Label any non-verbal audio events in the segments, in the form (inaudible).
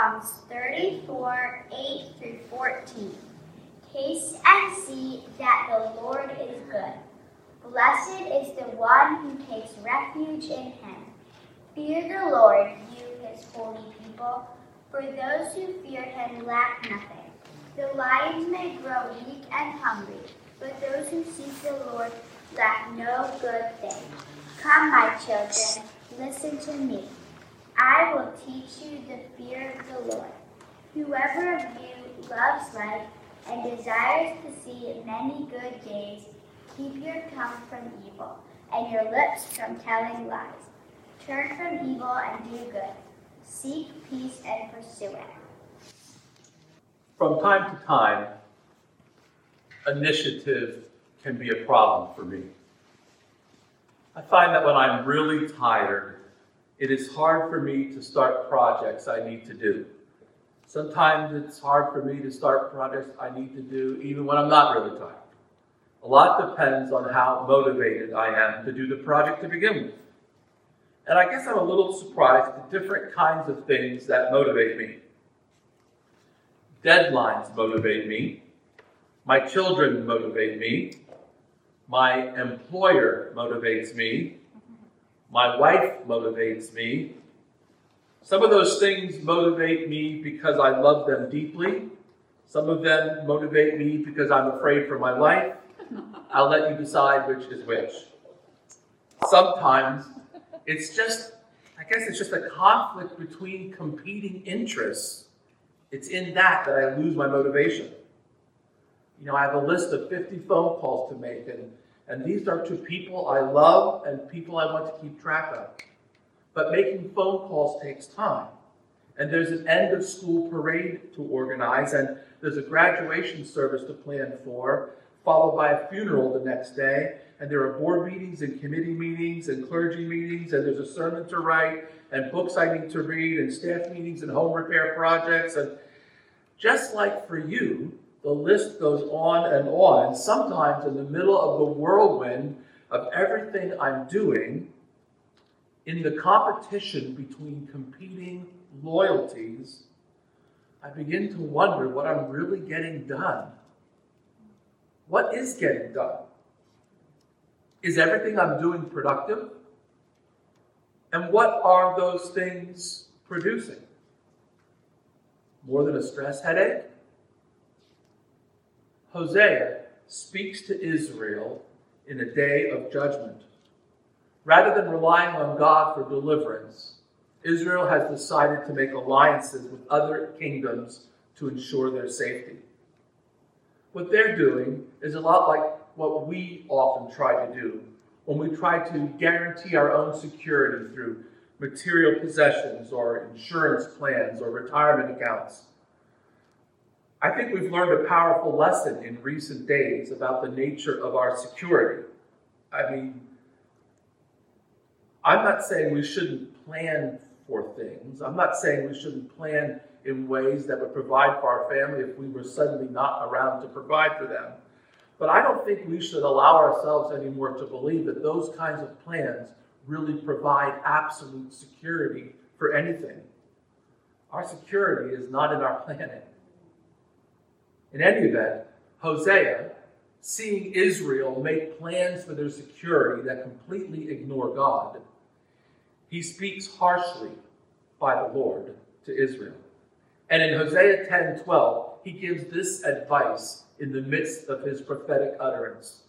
Psalms 34 8 through 14. Taste and see that the Lord is good. Blessed is the one who takes refuge in him. Fear the Lord, you his holy people, for those who fear him lack nothing. The lions may grow weak and hungry, but those who seek the Lord lack no good thing. Come, my children, listen to me. I will teach you the fear of the Lord. Whoever of you loves life and desires to see many good days, keep your tongue from evil and your lips from telling lies. Turn from evil and do good. Seek peace and pursue it. From time to time, initiative can be a problem for me. I find that when I'm really tired, it is hard for me to start projects I need to do. Sometimes it's hard for me to start projects I need to do even when I'm not really tired. A lot depends on how motivated I am to do the project to begin with. And I guess I'm a little surprised at the different kinds of things that motivate me. Deadlines motivate me. My children motivate me. My employer motivates me. My wife motivates me. Some of those things motivate me because I love them deeply. Some of them motivate me because I'm afraid for my life. (laughs) I'll let you decide which is which. Sometimes it's just, I guess it's just a conflict between competing interests. It's in that that I lose my motivation. You know, I have a list of 50 phone calls to make, and and these are to people I love and people I want to keep track of. But making phone calls takes time. And there's an end of school parade to organize, and there's a graduation service to plan for, followed by a funeral the next day. And there are board meetings and committee meetings and clergy meetings, and there's a sermon to write, and books I need to read, and staff meetings and home repair projects. And just like for you, the list goes on and on. And sometimes, in the middle of the whirlwind of everything I'm doing, in the competition between competing loyalties, I begin to wonder what I'm really getting done. What is getting done? Is everything I'm doing productive? And what are those things producing? More than a stress headache? Hosea speaks to Israel in a day of judgment. Rather than relying on God for deliverance, Israel has decided to make alliances with other kingdoms to ensure their safety. What they're doing is a lot like what we often try to do when we try to guarantee our own security through material possessions or insurance plans or retirement accounts. I think we've learned a powerful lesson in recent days about the nature of our security. I mean, I'm not saying we shouldn't plan for things. I'm not saying we shouldn't plan in ways that would provide for our family if we were suddenly not around to provide for them. But I don't think we should allow ourselves anymore to believe that those kinds of plans really provide absolute security for anything. Our security is not in our planning. In any event, Hosea, seeing Israel make plans for their security that completely ignore God, he speaks harshly by the Lord to Israel. And in Hosea 10 12, he gives this advice in the midst of his prophetic utterance.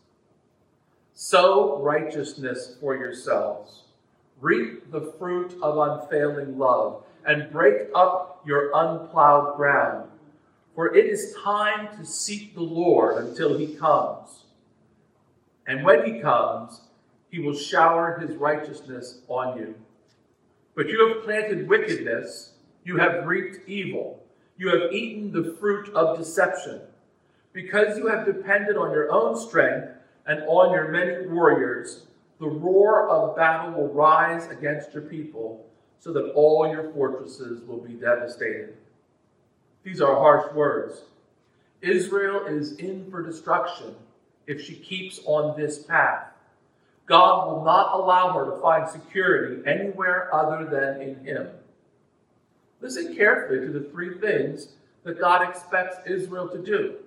Sow righteousness for yourselves, reap the fruit of unfailing love, and break up your unplowed ground for it is time to seek the Lord until he comes. And when he comes, he will shower his righteousness on you. But you have planted wickedness, you have reaped evil, you have eaten the fruit of deception. Because you have depended on your own strength and on your many warriors, the roar of battle will rise against your people, so that all your fortresses will be devastated. These are harsh words. Israel is in for destruction if she keeps on this path. God will not allow her to find security anywhere other than in Him. Listen carefully to the three things that God expects Israel to do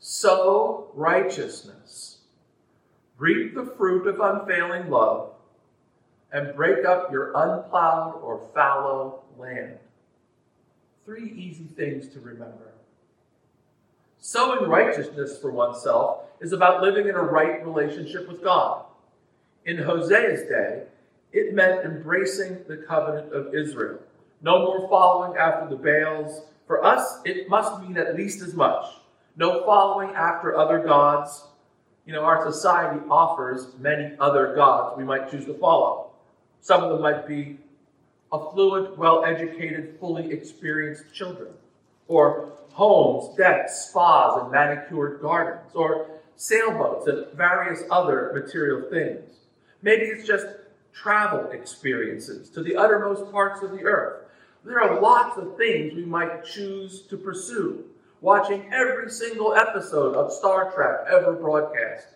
sow righteousness, reap the fruit of unfailing love, and break up your unplowed or fallow land. Three easy things to remember. Sowing righteousness for oneself is about living in a right relationship with God. In Hosea's day, it meant embracing the covenant of Israel. No more following after the Baals. For us, it must mean at least as much. No following after other gods. You know, our society offers many other gods we might choose to follow. Some of them might be affluent, well educated, fully experienced children, or homes, decks, spas, and manicured gardens, or sailboats and various other material things. Maybe it's just travel experiences to the uttermost parts of the earth. There are lots of things we might choose to pursue, watching every single episode of Star Trek ever broadcast.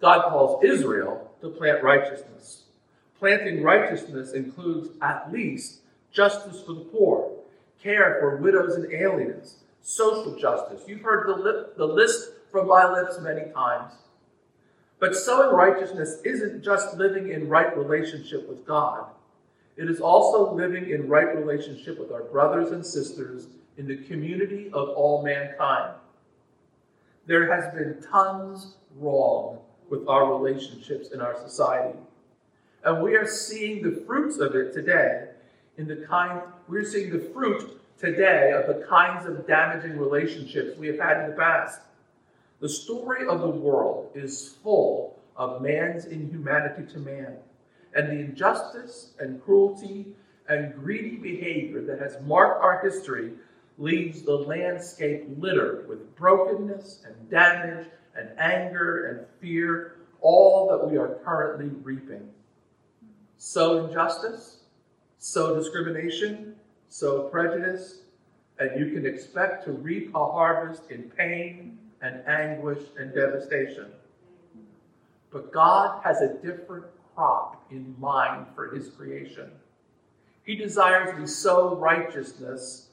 God calls Israel to plant righteousness. Planting righteousness includes at least justice for the poor, care for widows and aliens, social justice. You've heard the, lip, the list from my lips many times. But sowing righteousness isn't just living in right relationship with God, it is also living in right relationship with our brothers and sisters in the community of all mankind. There has been tons wrong with our relationships in our society. And we are seeing the fruits of it today in the kind, we're seeing the fruit today of the kinds of damaging relationships we have had in the past. The story of the world is full of man's inhumanity to man and the injustice and cruelty and greedy behavior that has marked our history leaves the landscape littered with brokenness and damage and anger and fear, all that we are currently reaping. Sow injustice, sow discrimination, sow prejudice, and you can expect to reap a harvest in pain and anguish and devastation. But God has a different crop in mind for his creation. He desires we sow righteousness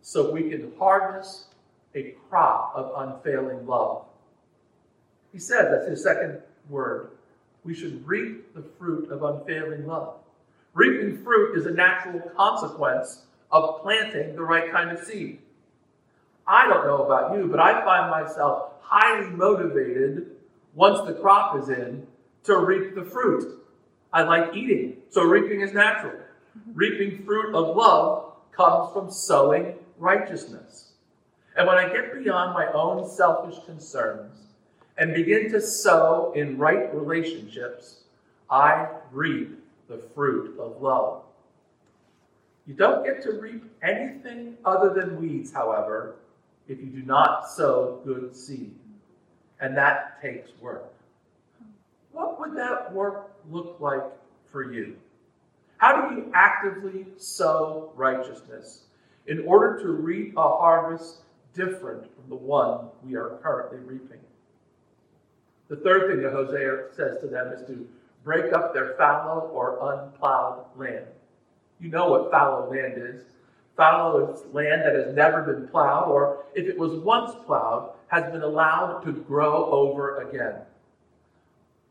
so we can harvest a crop of unfailing love. He said, that's his second word, we should reap the fruit of unfailing love. Reaping fruit is a natural consequence of planting the right kind of seed. I don't know about you, but I find myself highly motivated once the crop is in to reap the fruit. I like eating, so reaping is natural. Reaping fruit of love comes from sowing righteousness. And when I get beyond my own selfish concerns and begin to sow in right relationships, I reap the fruit of love. You don't get to reap anything other than weeds, however, if you do not sow good seed. And that takes work. What would that work look like for you? How do you actively sow righteousness in order to reap a harvest different from the one we are currently reaping? The third thing that Hosea says to them is to break up their fallow or unplowed land. You know what fallow land is. Fallow is land that has never been plowed, or if it was once plowed, has been allowed to grow over again.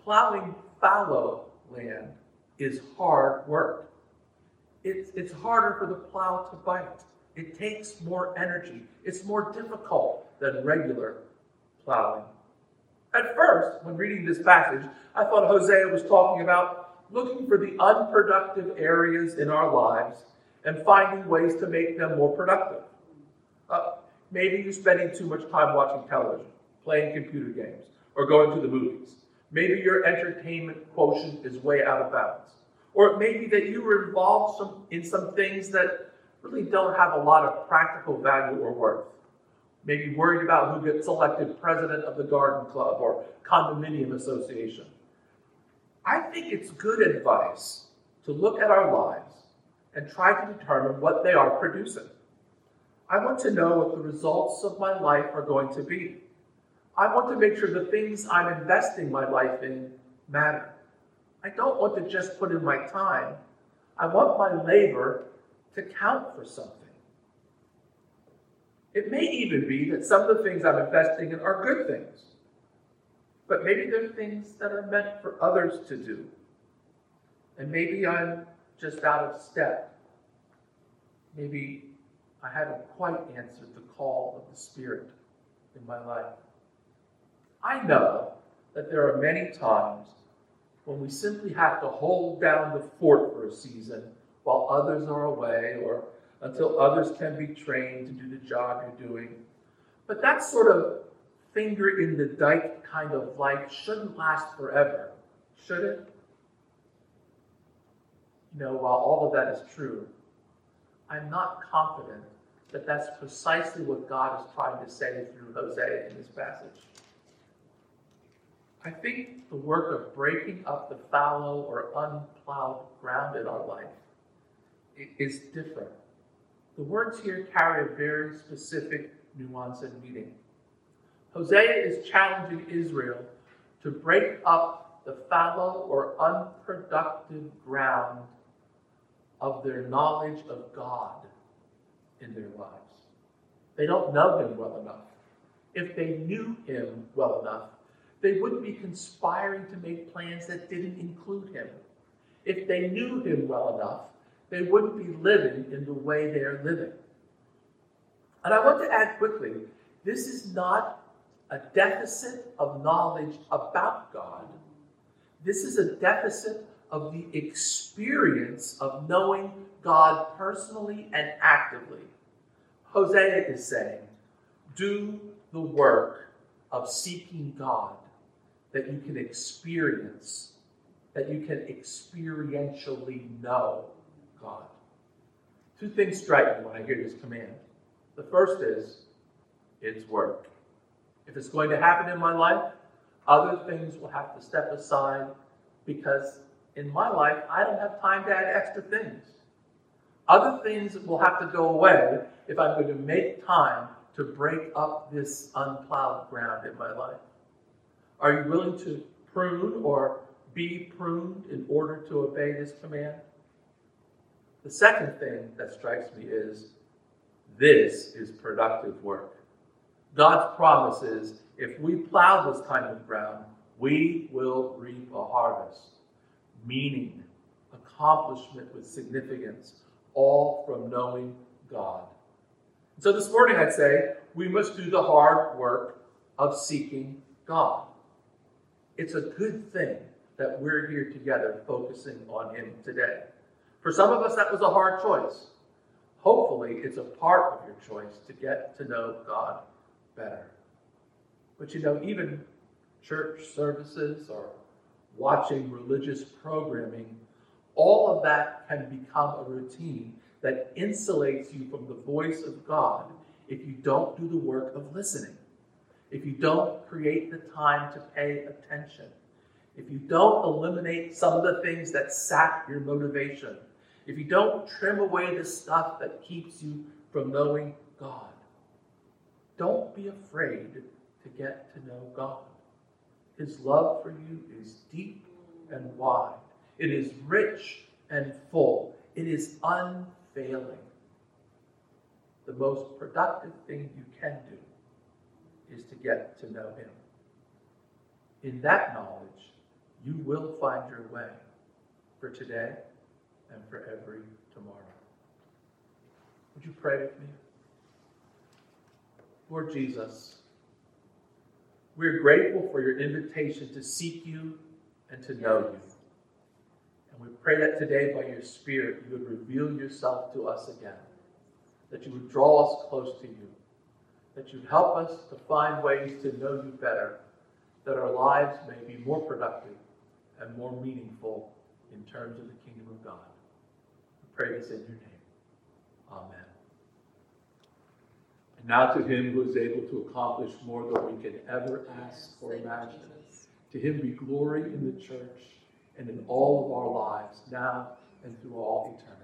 Plowing fallow land is hard work. It's, it's harder for the plow to bite. It takes more energy. It's more difficult than regular plowing. At first, when reading this passage, I thought Hosea was talking about looking for the unproductive areas in our lives and finding ways to make them more productive. Uh, maybe you're spending too much time watching television, playing computer games, or going to the movies. Maybe your entertainment quotient is way out of balance. Or it may be that you were involved some, in some things that really don't have a lot of practical value or worth. Maybe worried about who gets elected president of the garden club or condominium association. I think it's good advice to look at our lives and try to determine what they are producing. I want to know what the results of my life are going to be. I want to make sure the things I'm investing my life in matter. I don't want to just put in my time. I want my labor to count for something. It may even be that some of the things I'm investing in are good things, but maybe they're things that are meant for others to do. And maybe I'm just out of step. Maybe I haven't quite answered the call of the Spirit in my life. I know that there are many times when we simply have to hold down the fort for a season while others are away or until others can be trained to do the job you're doing. But that sort of finger in the dike kind of life shouldn't last forever, should it? You know, while all of that is true, I'm not confident that that's precisely what God is trying to say through Hosea in this passage. I think the work of breaking up the fallow or unplowed ground in our life is different. The words here carry a very specific nuance and meaning. Hosea is challenging Israel to break up the fallow or unproductive ground of their knowledge of God in their lives. They don't know Him well enough. If they knew Him well enough, they wouldn't be conspiring to make plans that didn't include Him. If they knew Him well enough, they wouldn't be living in the way they're living. And I want to add quickly this is not a deficit of knowledge about God. This is a deficit of the experience of knowing God personally and actively. Hosea is saying, do the work of seeking God that you can experience, that you can experientially know God. Two things strike me when I hear this command. The first is, it's work. If it's going to happen in my life, other things will have to step aside because in my life, I don't have time to add extra things. Other things will have to go away if I'm going to make time to break up this unplowed ground in my life. Are you willing to prune or be pruned in order to obey this command? The second thing that strikes me is this is productive work. God's promise is if we plow this kind of ground, we will reap a harvest. Meaning, accomplishment with significance, all from knowing God. So this morning I'd say we must do the hard work of seeking God. It's a good thing that we're here together focusing on Him today. For some of us, that was a hard choice. Hopefully, it's a part of your choice to get to know God better. But you know, even church services or watching religious programming, all of that can become a routine that insulates you from the voice of God if you don't do the work of listening, if you don't create the time to pay attention, if you don't eliminate some of the things that sap your motivation if you don't trim away the stuff that keeps you from knowing God, don't be afraid to get to know God. His love for you is deep and wide, it is rich and full, it is unfailing. The most productive thing you can do is to get to know Him. In that knowledge, you will find your way for today and for every tomorrow. Would you pray with me? Lord Jesus, we're grateful for your invitation to seek you and to know you. And we pray that today, by your Spirit, you would reveal yourself to us again, that you would draw us close to you, that you'd help us to find ways to know you better, that our lives may be more productive and more meaningful in terms of the kingdom of God pray this in your name. Amen. And now to him who is able to accomplish more than we can ever ask or imagine. To him be glory in the church and in all of our lives, now and through all eternity.